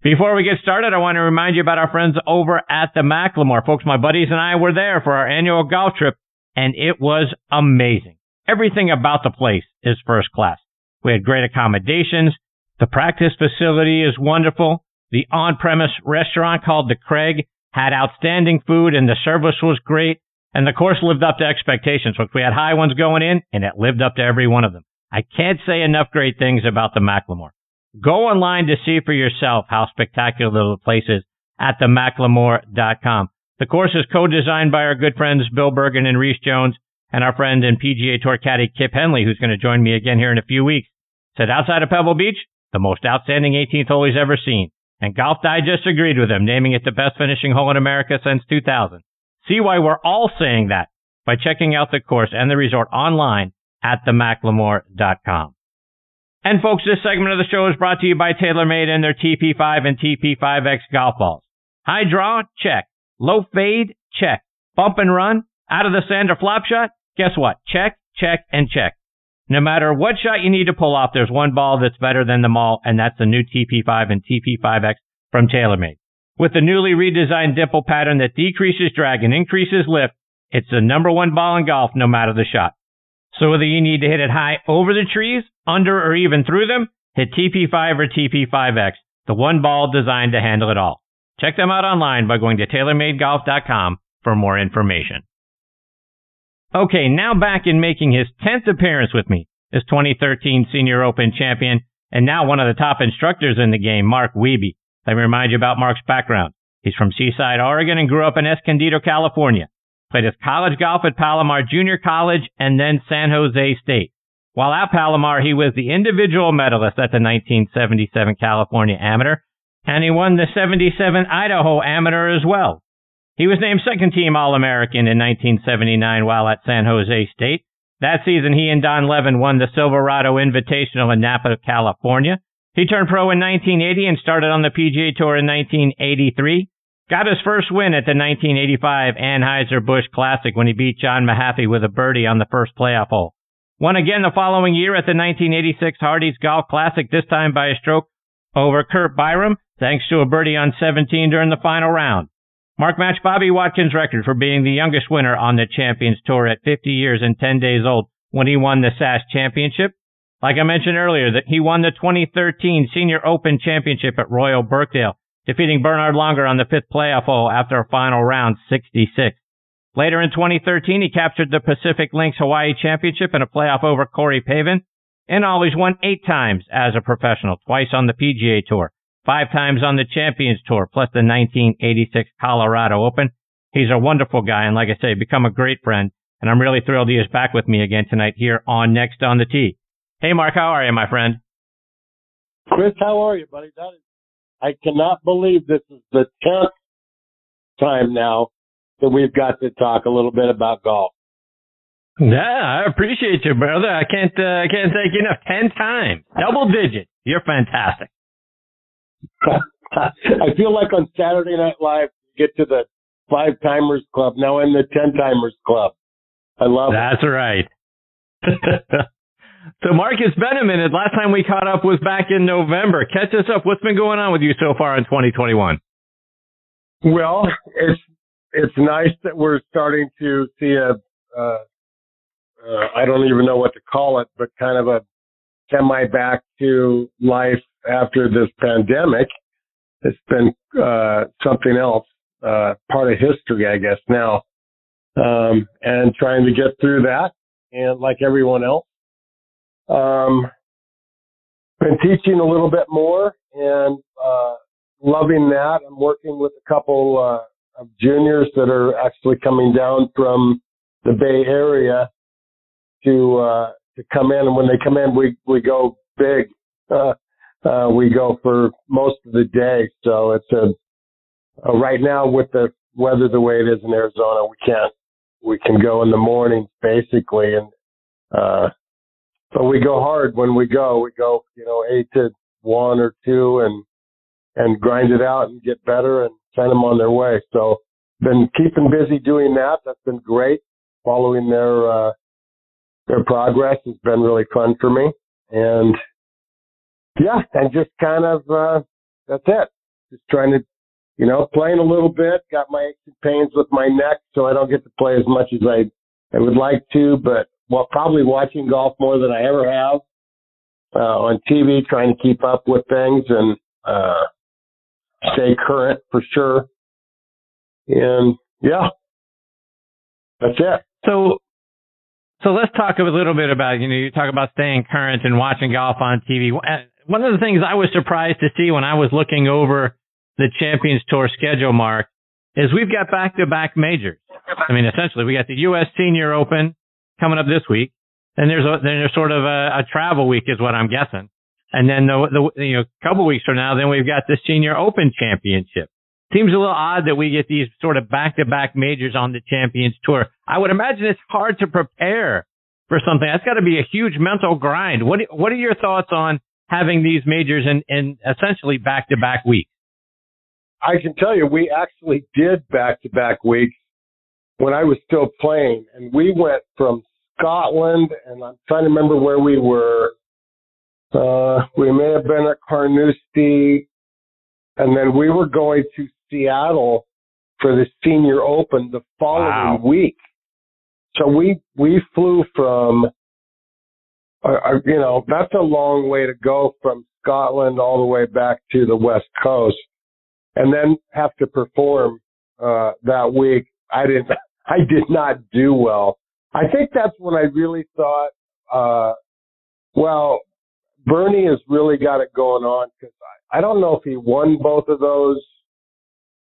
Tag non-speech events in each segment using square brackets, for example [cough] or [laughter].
Before we get started, I want to remind you about our friends over at the Macklemore. Folks, my buddies and I were there for our annual golf trip, and it was amazing. Everything about the place is first class. We had great accommodations. The practice facility is wonderful. The on-premise restaurant called the Craig had outstanding food and the service was great. And the course lived up to expectations. Folks, we had high ones going in and it lived up to every one of them. I can't say enough great things about the Macklemore. Go online to see for yourself how spectacular the place is at themacklemore.com. The course is co-designed by our good friends Bill Bergin and Rees Jones and our friend and PGA Tour caddy Kip Henley, who's going to join me again here in a few weeks. Said outside of Pebble Beach, the most outstanding 18th hole he's ever seen. And Golf Digest agreed with him, naming it the best finishing hole in America since 2000. See why we're all saying that by checking out the course and the resort online at themacklemore.com. And folks, this segment of the show is brought to you by TaylorMade and their TP5 and TP5X golf balls. High draw? Check. Low fade? Check. Bump and run? Out of the sand or flop shot? Guess what? Check, check, and check. No matter what shot you need to pull off, there's one ball that's better than them all, and that's the new TP5 and TP5X from TaylorMade. With the newly redesigned dimple pattern that decreases drag and increases lift, it's the number one ball in golf no matter the shot. So whether you need to hit it high over the trees, under, or even through them, hit TP5 or TP5X, the one ball designed to handle it all. Check them out online by going to TaylorMadeGolf.com for more information. Okay, now back in making his 10th appearance with me, his 2013 Senior Open champion, and now one of the top instructors in the game, Mark Wiebe. Let me remind you about Mark's background. He's from Seaside, Oregon, and grew up in Escondido, California. Played his college golf at Palomar Junior College and then San Jose State. While at Palomar, he was the individual medalist at the 1977 California Amateur, and he won the 77 Idaho Amateur as well. He was named second team All American in 1979 while at San Jose State. That season, he and Don Levin won the Silverado Invitational in Napa, California. He turned pro in 1980 and started on the PGA Tour in 1983. Got his first win at the 1985 Anheuser-Busch Classic when he beat John Mahaffey with a birdie on the first playoff hole. Won again the following year at the 1986 Hardee's Golf Classic, this time by a stroke over Curt Byrum, thanks to a birdie on 17 during the final round. Mark matched Bobby Wadkins' record for being the youngest winner on the Champions Tour at 50 years and 10 days old when he won the SAS Championship. Like I mentioned earlier, that he won the 2013 Senior Open Championship at Royal Birkdale, defeating Bernhard Langer on the fifth playoff hole after a final round 66. Later in 2013, he captured the Pacific Links Hawaii Championship in a playoff over Corey Pavin. and always won eight times as a professional, twice on the PGA Tour, five times on the Champions Tour, plus the 1986 Colorado Open. He's a wonderful guy, and like I say, become a great friend. And I'm really thrilled he is back with me again tonight here on Next on the Tee. Hey, Mark, how are you, my friend? Chris, how are you, buddy? That is, I cannot believe this is the tenth time now that we've got to talk a little bit about golf. Yeah, I appreciate you, brother. I can't, uh, I can't thank you enough. Ten times, double digits. You're fantastic. [laughs] I feel like on Saturday Night Live, get to the five timers club. Now I'm the ten timers club. I love That's it. right. [laughs] so, Marcus minute. Last time we caught up was back in November. Catch us up. What's been going on with you so far in 2021? Well, it's it's nice that we're starting to see a uh, uh, I don't even know what to call it, but kind of a semi back to life after this pandemic. It's been uh, something else, uh, part of history, I guess now, um, and trying to get through that. And like everyone else, um, been teaching a little bit more and uh, loving that. I'm working with a couple uh, of juniors that are actually coming down from the Bay Area to uh, to come in, and when they come in, we we go big. [laughs] Uh, uh, we go for most of the day, so it's a uh, right now with the weather the way it is in Arizona, we can't we can go in the mornings basically, and uh, but we go hard when we go. We go you know eight to one or two, and and grind it out and get better and send them on their way. So been keeping busy doing that. That's been great. Following their uh, their progress has been really fun for me. And yeah, and just kind of uh, that's it. just trying to, you know, playing a little bit. Got my aches and pains with my neck, so I don't get to play as much as I I would like to. But well, probably watching golf more than I ever have uh, on TV, trying to keep up with things and uh, stay current for sure. And yeah, that's it. So, so let's talk a little bit about, you know, you talk about staying current and watching golf on TV. One of the things I was surprised to see when I was looking over the Champions Tour schedule, Mark, is we've got back to back majors. I mean, essentially, we got the U.S. Senior Open coming up this week. Then there's a, then there's sort of a, a travel week is what I'm guessing. And then the, the, you know, a couple weeks from now, then we've got the Senior Open Championship. Seems a little odd that we get these sort of back to back majors on the Champions Tour. I would imagine it's hard to prepare for something. That's got to be a huge mental grind. What, what are your thoughts on having these majors in, in essentially back to back weeks? I can tell you, we actually did back to back weeks when I was still playing, and we went from Scotland, and I'm trying to remember where we were. Uh, we may have been at Carnoustie, and then we were going to Seattle for the Senior Open the following wow. week. So we we flew from, uh, uh, you know, that's a long way to go from Scotland all the way back to the West Coast, and then have to perform uh, that week. I didn't. [laughs] I did not do well. I think that's when I really thought, uh, well, Bernie has really got it going on because I, I don't know if he won both of those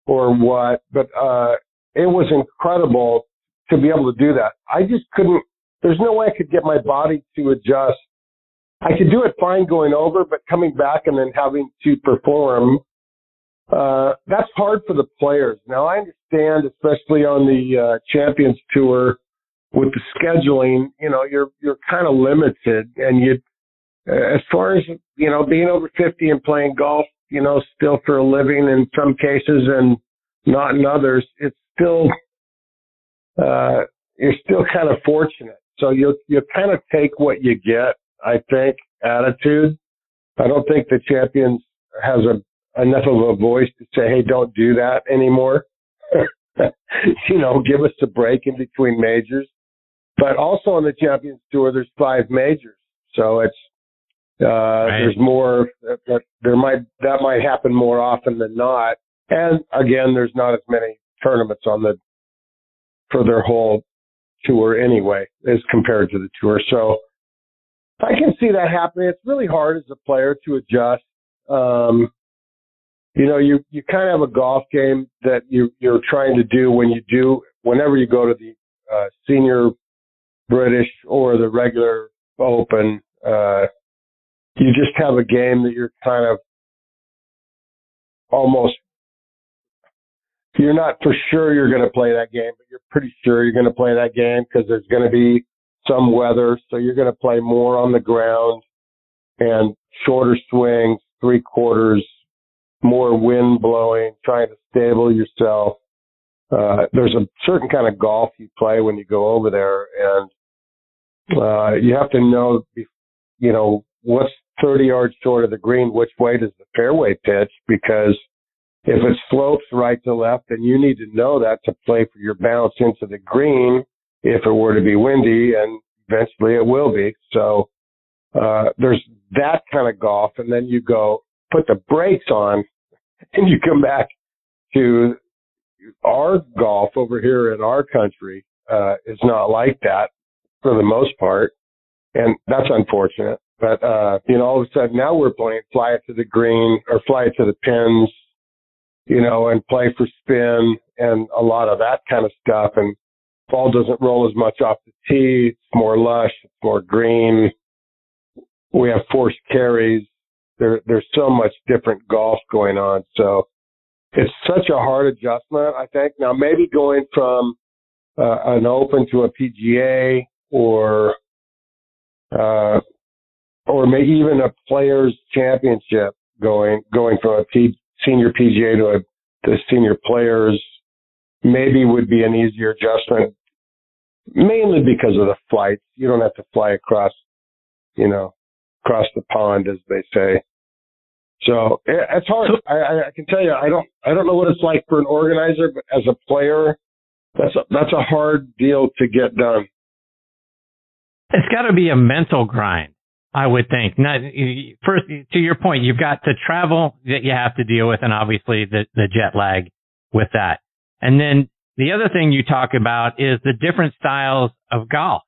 or what, but uh, it was incredible to be able to do that. I just couldn't. There's no way I could get my body to adjust. I could do it fine going over, but coming back and then having to perform, uh, that's hard for the players. Now I understand, especially on the uh, Champions Tour, with the scheduling, you know, you're you're kind of limited, and you, as far as you know, being over 50 and playing golf, you know, still for a living in some cases and not in others, it's still, uh, you're still kind of fortunate. So you'll, you'll kind of take what you get, I think, attitude. I don't think the champions has a, enough of a voice to say, Hey, don't do that anymore. [laughs] you know, give us a break in between majors. But also on the champions tour, there's five majors. So it's, uh, right. There's more that there might that might happen more often than not. And again, there's not as many tournaments on the for their whole tour anyway as compared to the tour. So I can see that happening. It's really hard as a player to adjust. Um, you know, you you kind of have a golf game that you you're trying to do when you do whenever you go to the uh, senior British or the regular Open. Uh, you just have a game that you're kind of almost you're not for sure you're going to play that game, but you're pretty sure you're going to play that game because there's going to be some weather, so you're going to play more on the ground and shorter swings, three quarters, more wind blowing, trying to stable yourself. Uh, there's a certain kind of golf you play when you go over there, and uh, you have to know, you know, what's 30 yards short of the green, which way does the fairway pitch? Because if it slopes right to left, then you need to know that to play for your bounce into the green if it were to be windy, and eventually it will be. So uh, there's that kind of golf, and then you go put the brakes on, [laughs] and you come back to our golf over here in our country uh, is not like that for the most part, and that's unfortunate. But uh, you know, all of a sudden now we're playing fly it to the green or fly it to the pins, you know, and play for spin and a lot of that kind of stuff. And ball doesn't roll as much off the tee. It's more lush. It's more green. We have forced carries. There, there's so much different golf going on. So it's such a hard adjustment, I think. Now maybe going from uh, an open to a PGA or uh, or maybe even a players championship going going from a P, senior PGA to a to senior players maybe would be an easier adjustment mainly because of the flights you don't have to fly across you know across the pond as they say So it's hard. I, I can tell you, I don't, I don't know what it's like for an organizer, but as a player, that's a, that's a hard deal to get done. It's got to be a mental grind, I would think. Not first to your point, you've got the travel that you have to deal with, and obviously the the jet lag with that. And then the other thing you talk about is the different styles of golf,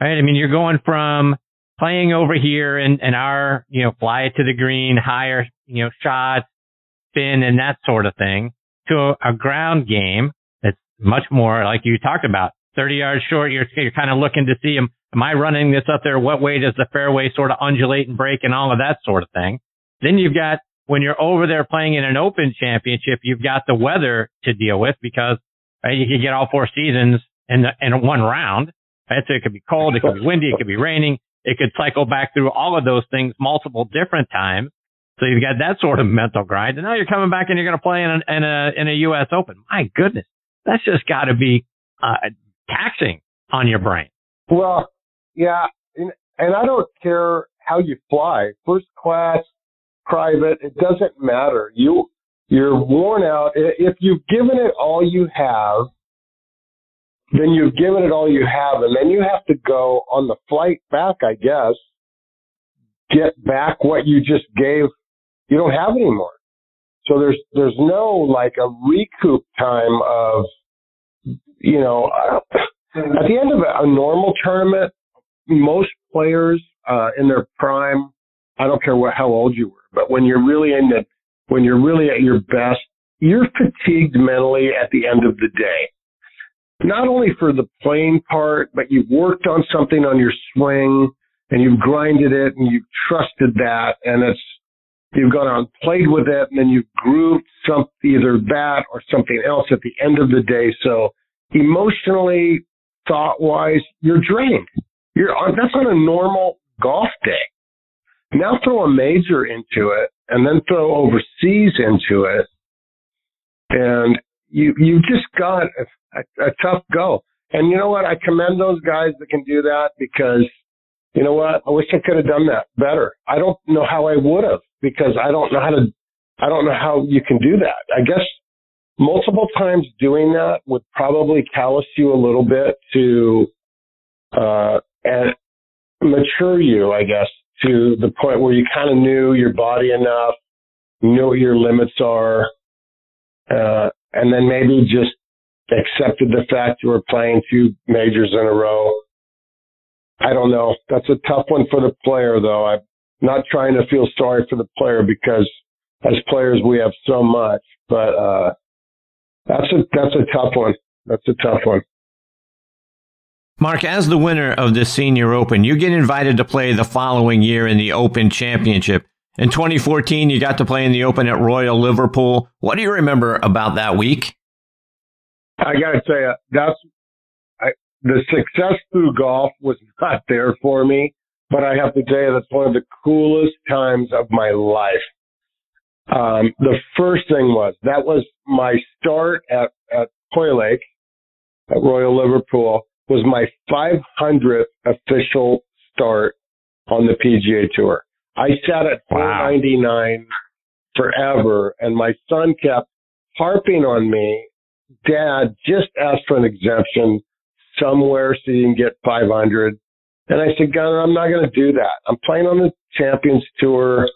right? I mean, you're going from playing over here and, and our, you know, fly it to the green, higher, you know, shots, spin and that sort of thing to a, a ground game that's much more like you talked about, 30 yards short. You're, you're kind of looking to see, am, am I running this up there? What way does the fairway sort of undulate and break and all of that sort of thing? Then you've got when you're over there playing in an open championship, you've got the weather to deal with because right, you can get all four seasons in the, in one round. Right? So it could be cold, it could be windy, it could be raining. It could cycle back through all of those things multiple different times. So you've got that sort of mental grind. And now you're coming back and you're going to play in a, in a, in a U.S. Open. My goodness. That's just got to be, uh, taxing on your brain. Well, yeah. And, and I don't care how you fly, first class, private, it doesn't matter. You, you're worn out. If you've given it all you have, then you've given it all you have, and then you have to go on the flight back, I guess, get back what you just gave. You don't have anymore. So there's there's no like a recoup time of, you know, uh, at the end of a, a normal tournament, most players uh, in their prime, I don't care what how old you were, but when you're really in the when you're really at your best, you're fatigued mentally at the end of the day. Not only for the playing part, but you've worked on something on your swing and you've grinded it and you've trusted that and it's, you've gone out and played with it and then you've grooved some, either that or something else at the end of the day. So emotionally, thought wise, you're drained. You're that's on a normal golf day. Now throw a major into it and then throw overseas into it. And you, you just got a, a, a tough go. And you know what? I commend those guys that can do that because you know what? I wish I could have done that better. I don't know how I would have because I don't know how to, I don't know how you can do that. I guess multiple times doing that would probably callous you a little bit to, uh, and mature you, I guess, to the point where you kind of knew your body enough, knew what your limits are, uh, and then maybe just accepted the fact you were playing two majors in a row. I don't know. That's a tough one for the player, though. I'm not trying to feel sorry for the player because as players we have so much, but uh, that's a that's a tough one. That's a tough one. Mark, as the winner of the Senior Open, you get invited to play the following year in the Open Championship. In 2014, you got to play in the Open at Royal Liverpool. What do you remember about that week? I got to tell you, that's I, the success through golf was [laughs] not there for me, but I have to tell you that's one of the coolest times of my life. Um, the first thing was that was my start at at Hoylake at Royal Liverpool was my 500th official start on the PGA Tour. I sat at 499 forever, and my son kept harping on me. Dad, just ask for an exemption somewhere so you can get 500. And I said, Gunner, I'm not going to do that. I'm playing on the Champions Tour.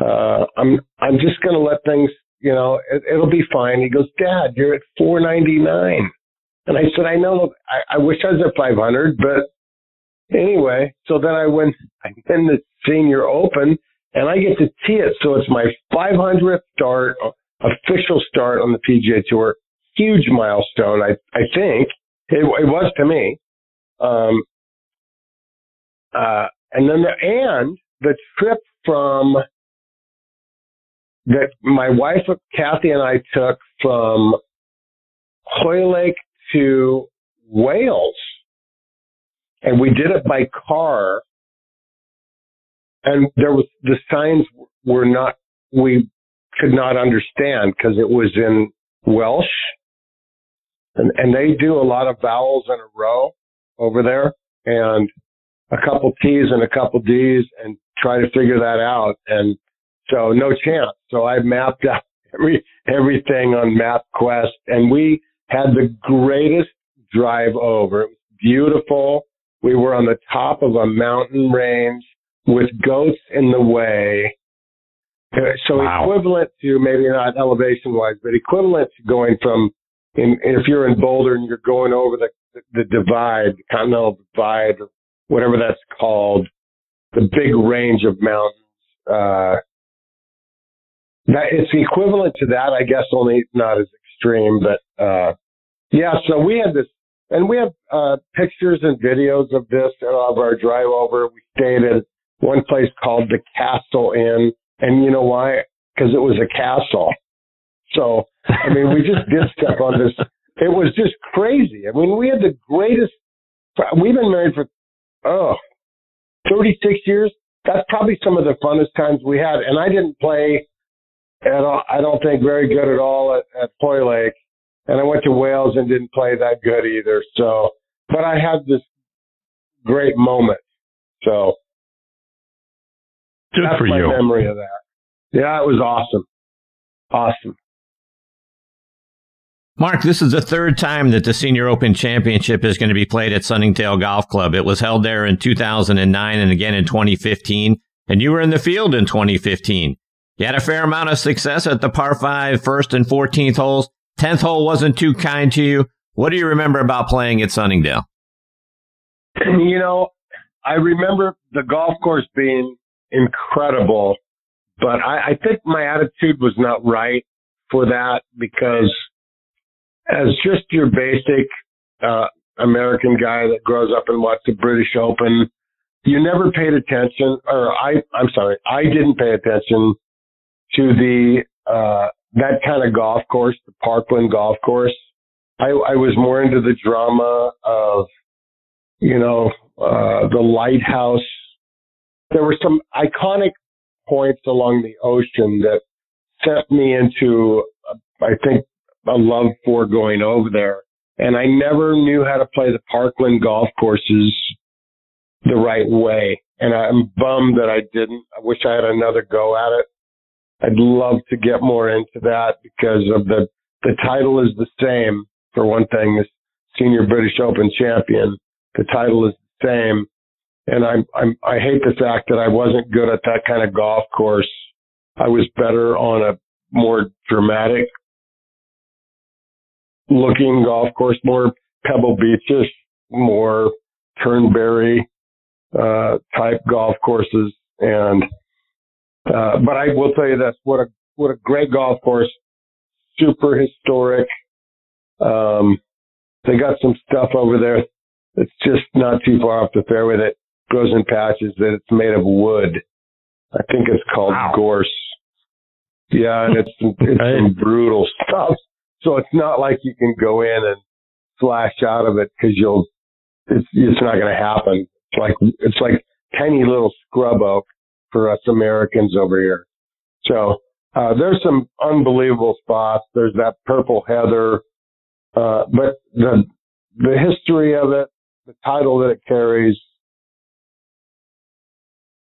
Uh, I'm I'm just going to let things, you know, it, it'll be fine. He goes, Dad, you're at 499. And I said, I know, I, I wish I was at 500, but anyway, so then I went, I in the senior open and I get to tee it. So it's my 500th start, official start on the PGA tour. Huge milestone. I, I think it, it was to me. Um, uh, and then the, and the trip from that my wife Kathy and I took from Hoylake to Wales and we did it by car and there was the signs were not we could not understand because it was in Welsh and, and they do a lot of vowels in a row over there and a couple T's and a couple D's and try to figure that out. And So no chance. So I mapped [laughs] out every everything on MapQuest, and we had the greatest drive over. It was beautiful. We were on the top of a mountain range with goats in the way. Uh, so wow. equivalent to maybe not elevation wise, but equivalent to going from in, if you're in Boulder and you're going over the the divide, the continental divide, or whatever that's called, the big range of mountains. Uh, that it's equivalent to that, I guess, only not as extreme. But uh, yeah, so we had this, and we have uh, pictures and videos of this of our drive over. We stayed at one place called the Castle Inn, and you know why? Because it was a castle. So I mean, we just did stuff on this. It was just crazy. I mean, we had the greatest. We've been married for oh 36 years. That's probably some of the funnest times we had. And I didn't play at all, I don't think very good at all at, at Lake. And I went to Wales and didn't play that good either. So, but I had this great moment. So good that's for my you. memory of that. Yeah, it was awesome. Awesome. Mark, this is the third time that the Senior Open Championship is going to be played at Sunningdale Golf Club. It was held there in 2009 and again in 2015, and you were in the field in 2015. You had a fair amount of success at the par 5 first and 14th holes. 10th hole wasn't too kind to you. What do you remember about playing at Sunningdale? You know, I remember the golf course being incredible, but I, I think my attitude was not right for that because – as just your basic uh, American guy that grows up and watched the British Open, you never paid attention, or I, I'm sorry, I didn't pay attention to the uh, that kind of golf course, the Parkland Golf Course. I, I was more into the drama of, you know, uh, the lighthouse. There were some iconic points along the ocean that sent me into, uh, I think, a love for going over there. And I never knew how to play the Parkland golf courses the right way. And I'm bummed that I didn't. I wish I had another go at it. I'd love to get more into that because of the, the title is the same for one thing, this senior British Open champion. The title is the same. And I'm, I'm, I hate the fact that I wasn't good at that kind of golf course. I was better on a more dramatic looking golf course, more pebble beaches, more Turnberry uh, type golf courses. And uh, but I will tell you this: what a what a great golf course, super historic. Um, they got some stuff over there that's just not too far off the fairway that grows in patches that it's made of wood. I think it's called wow. gorse. Yeah, and it's it's [laughs] some brutal stuff. So it's not like you can go in and flash out of it because you'll, it's, it's not going to happen. It's like, it's like tiny little scrub oak for us Americans over here. So, uh, there's some unbelievable spots. There's that purple heather. Uh, but the, the history of it, the title that it carries,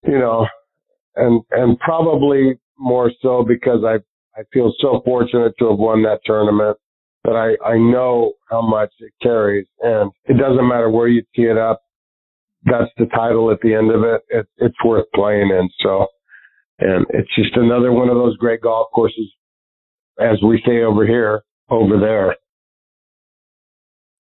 you know, and, and probably more so because I I feel so fortunate to have won that tournament that I, I know how much it carries. And it doesn't matter where you tee it up. That's the title at the end of it. it it's worth playing in. So, and it's just another one of those great golf courses, as we say over here, over there.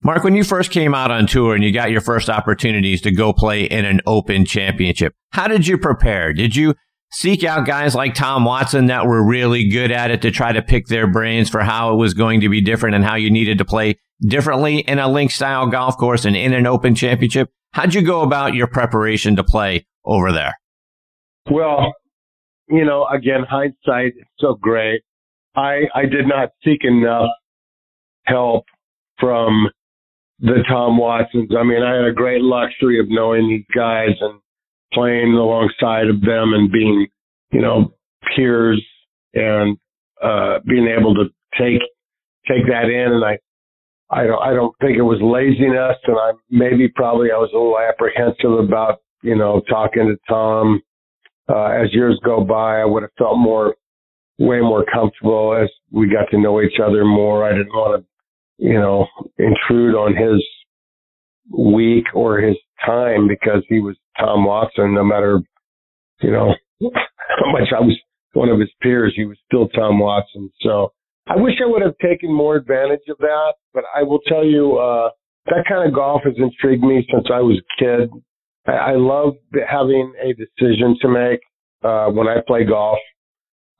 Mark, when you first came out on tour and you got your first opportunities to go play in an open championship, how did you prepare? Did you seek out guys like Tom Watson that were really good at it to try to pick their brains for how it was going to be different and how you needed to play differently in a link style golf course and in an open championship. How'd you go about your preparation to play over there? Well, you know, again, hindsight is so great. I, I did not seek enough help from the Tom Watsons. I mean, I had a great luxury of knowing these guys and playing alongside of them and being, you know, peers and uh, being able to take take that in. And I, I don't, I don't think it was laziness, and I maybe probably I was a little apprehensive about, you know, talking to Tom uh, as years go by, I would have felt more, way more comfortable as we got to know each other more. I didn't want to, you know, intrude on his week or his time because he was Tom Watson, no matter, you know, [laughs] how much I was one of his peers, he was still Tom Watson. So I wish I would have taken more advantage of that, but I will tell you, uh, that kind of golf has intrigued me since I was a kid. I, I love having a decision to make, uh, when I play golf.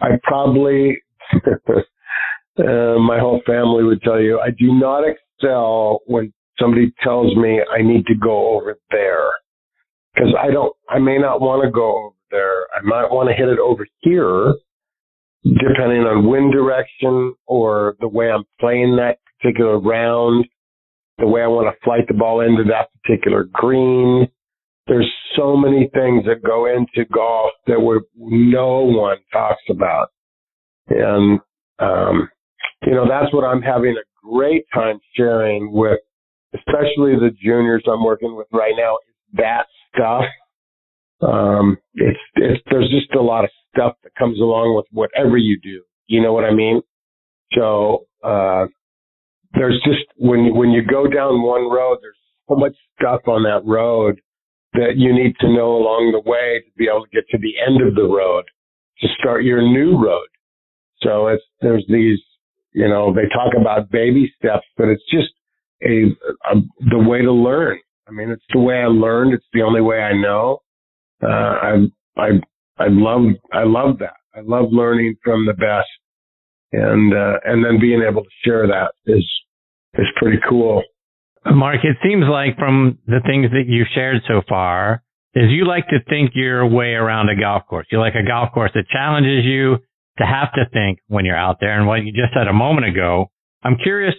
I probably, [laughs] uh, my whole family would tell you, I do not excel when somebody tells me I need to go over there because I don't, I may not want to go over there. I might want to hit it over here, depending on wind direction or the way I'm playing that particular round, the way I want to flight the ball into that particular green. There's so many things that go into golf that we no one talks about. And, um, you know, that's what I'm having a great time sharing with, especially the juniors I'm working with right now, that stuff um, it's, it's, there's just a lot of stuff that comes along with whatever you do. You know what I mean? So, uh, there's just, when, when you go down one road, there's so much stuff on that road that you need to know along the way to be able to get to the end of the road to start your new road. So it's, there's these, you know, they talk about baby steps, but it's just a, a the way to learn. I mean, it's the way I learned. It's the only way I know uh, I, I, I love, I love that. I love learning from the best and, uh, and then being able to share that is, is pretty cool. Mark, it seems like from the things that you've shared so far is you like to think your way around a golf course. You like a golf course that challenges you to have to think when you're out there. And what you just said a moment ago, I'm curious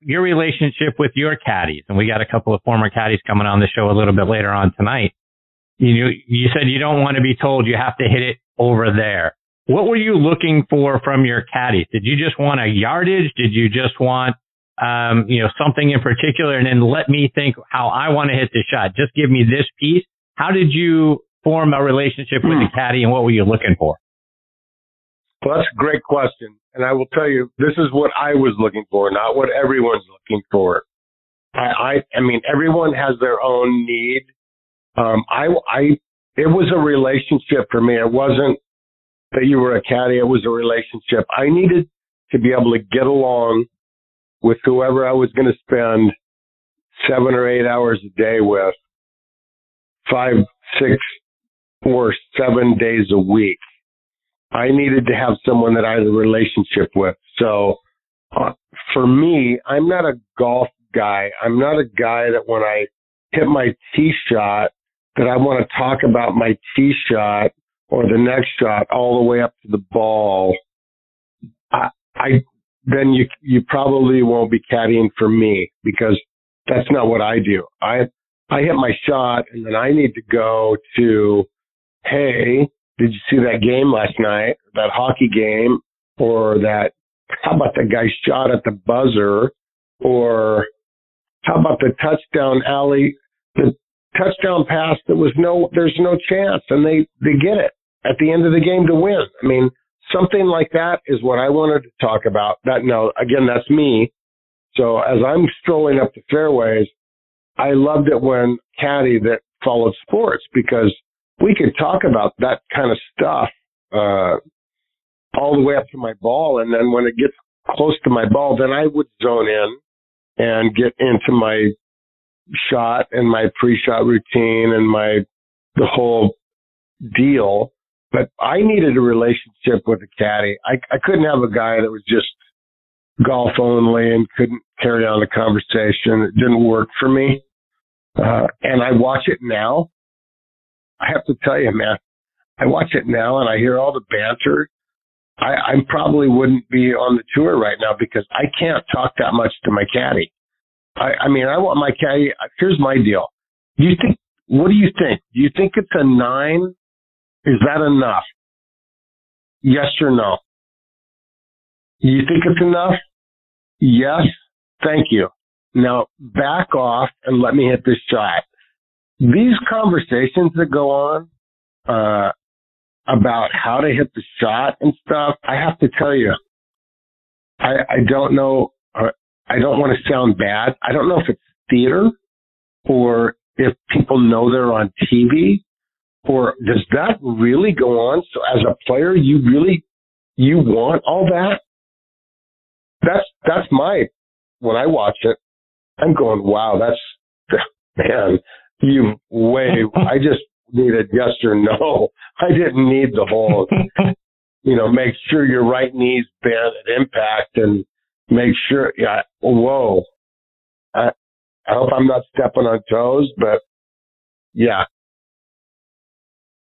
your relationship with your caddies. And we got a couple of former caddies coming on the show a little bit later on tonight you you said you don't want to be told you have to hit it over there. What were you looking for from your caddy? Did you just want a yardage? Did you just want um, you know something in particular, and then let me think how I want to hit the shot? Just give me this piece. How did you form a relationship with the hmm. caddy, and what were you looking for? Well, that's a great question, and I will tell you this is what I was looking for, not what everyone's looking for. I, I, I mean, everyone has their own need um, I, I, it was a relationship for me. It wasn't that you were a caddy. It was a relationship. I needed to be able to get along with whoever I was going to spend seven or eight hours a day with, five, six, or seven days a week. I needed to have someone that I had a relationship with. So uh, for me, I'm not a golf guy. I'm not a guy that when I hit my tee shot, that I want to talk about my tee shot or the next shot all the way up to the ball, I, I then you you probably won't be caddying for me because that's not what I do. I I hit my shot and then I need to go to, hey, did you see that game last night? That hockey game or that how about the guy shot at the buzzer or how about the touchdown alley the touchdown pass that was no, there's no chance, and they they get it at the end of the game to win. I mean, something like that is what I wanted to talk about. That no, again, that's me. So as I'm strolling up the fairways, I loved it when caddy that followed sports because we could talk about that kind of stuff uh, all the way up to my ball, and then when it gets close to my ball, then I would zone in and get into my shot and my pre-shot routine and my the whole deal. But I needed a relationship with a caddy. I I couldn't have a guy that was just golf only and couldn't carry on a conversation. It didn't work for me. Uh, and I watch it now. I have to tell you, man, I watch it now and I hear all the banter. I, I probably wouldn't be on the tour right now because I can't talk that much to my caddy. I, I mean, I want my. Here's my deal. Do you think? What do you think? Do you think it's a nine? Is that enough? Yes or no? You think it's enough? Yes. Thank you. Now back off and let me hit this shot. These conversations that go on, uh, about how to hit the shot and stuff, I have to tell you, I, I don't know. I don't want to sound bad. I don't know if it's theater or if people know they're on TV or does that really go on? So as a player, you really, you want all that? That's, that's my, when I watch it, I'm going, wow, that's, [laughs] man, you way, I just needed yes or no. I didn't need the whole, [laughs] you know, make sure your right knee's bent at impact and make sure, yeah, whoa. I, I hope I'm not stepping on toes, but yeah.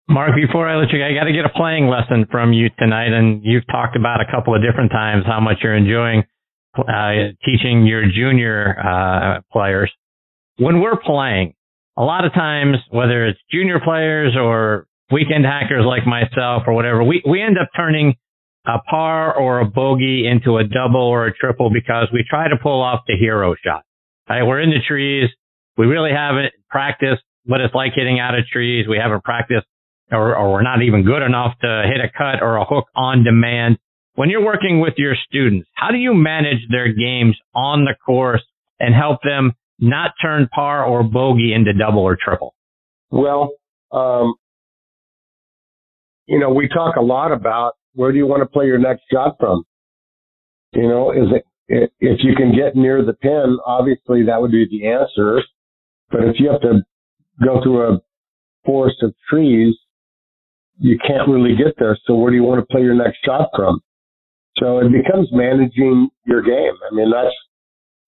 Mark, before I let you go, I got to get a playing lesson from you tonight. And you've talked about a couple of different times how much you're enjoying uh, teaching your junior uh, players. When we're playing, a lot of times, whether it's junior players or weekend hackers like myself or whatever, we, we end up turning a par or a bogey into a double or a triple because we try to pull off the hero shot. Right? We're in the trees. We really haven't practiced what it's like hitting out of trees. We haven't practiced or, or we're not even good enough to hit a cut or a hook on demand. When you're working with your students, how do you manage their games on the course and help them not turn par or bogey into double or triple? Well, um, you know, we talk a lot about where do you want to play your next shot from? You know, is it, if you can get near the pin, obviously that would be the answer. But if you have to go through a forest of trees, you can't really get there. So where do you want to play your next shot from? So it becomes managing your game. I mean, that's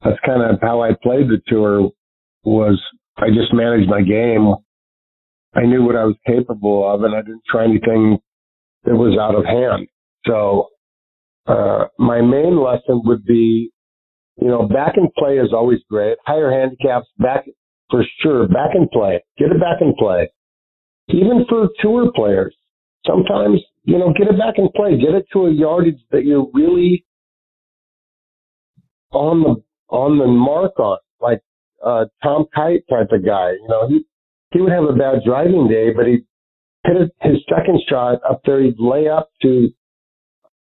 that's kind of how I played the tour was I just managed my game. I knew what I was capable of and I didn't try anything that was out of hand. So, uh, my main lesson would be, you know, back and play is always great. Higher handicaps, back for sure. Back and play. Get it back and play. Even for tour players, sometimes, you know, get it back and play. Get it to a yardage that you're really on the on the mark on, like uh, Tom Kite type of guy. You know, he he would have a bad driving day, but he hit his second shot up there. He'd lay up to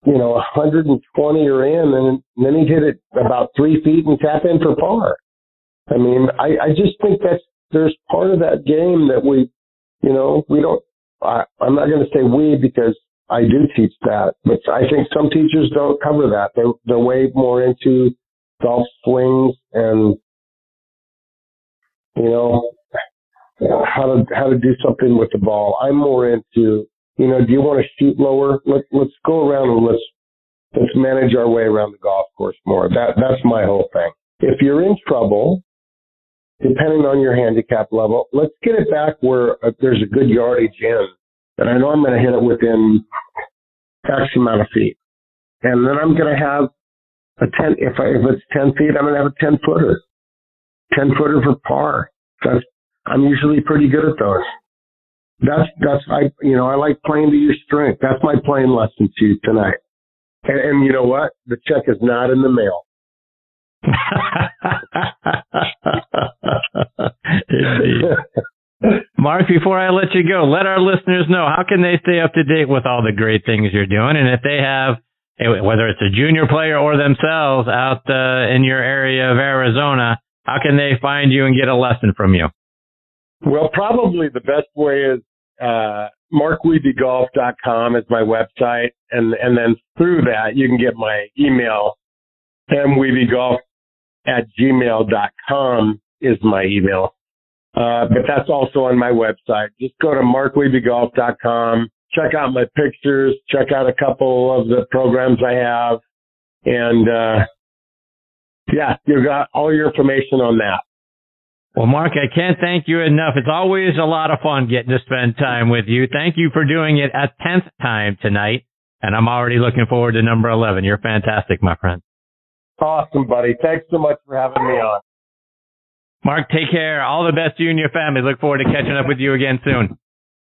you know 120 or in, and then he'd hit it about three feet and tap in for par. I mean, I, I just think that's there's part of that game that we, you know, we don't. I, I'm not going to say we because I do teach that, but I think some teachers don't cover that. They're, they're way more into golf swings and you know how to how to do something with the ball. I'm more into you know, do you want to shoot lower? Let let's go around and let's let's manage our way around the golf course more. That that's my whole thing. If you're in trouble, depending on your handicap level, let's get it back where uh, there's a good yardage in. And I know I'm going to hit it within X amount of feet. And then I'm going to have a 10, if, I, if it's 10 feet, I'm going to have a 10 footer, 10 footer for par. That's, I'm usually pretty good at those. That's, that's, I, you know, I like playing to your strength. That's my playing lesson to you tonight. And, and you know what? The check is not in the mail. [laughs] Mark, before I let you go, let our listeners know how can they stay up to date with all the great things you're doing, and if they have whether it's a junior player or themselves out uh, in your area of Arizona, how can they find you and get a lesson from you? Well, probably the best way is uh, markwiebegolf.com is my website, and and then through that you can get my email. mwiebegolf at gmail.com is my email. Uh, but that's also on my website. Just go to markwiebegolf.com check out my pictures, check out a couple of the programs I have, and uh, yeah, you've got all your information on that. Well, Mark, I can't thank you enough. It's always a lot of fun getting to spend time with you. Thank you for doing it a tenth time tonight, and I'm already looking forward to number eleven. You're fantastic, my friend. Awesome, buddy. Thanks so much for having me on. Mark, take care. All the best to you and your family. Look forward to catching up with you again soon.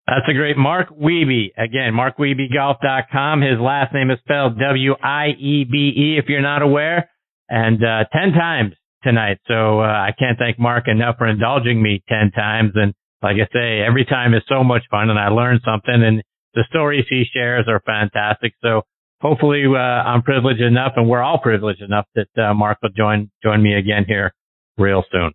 That's a great Mark Wiebe. Again, markwiebegolf.com. His last name is spelled W-I-E-B-E if you're not aware. And, uh, 10 times tonight. So, uh, I can't thank Mark enough for indulging me 10 times. And like I say, every time is so much fun and I learn something and the stories he shares are fantastic. So hopefully, uh, I'm privileged enough and we're all privileged enough that, uh, Mark will join, join me again here real soon.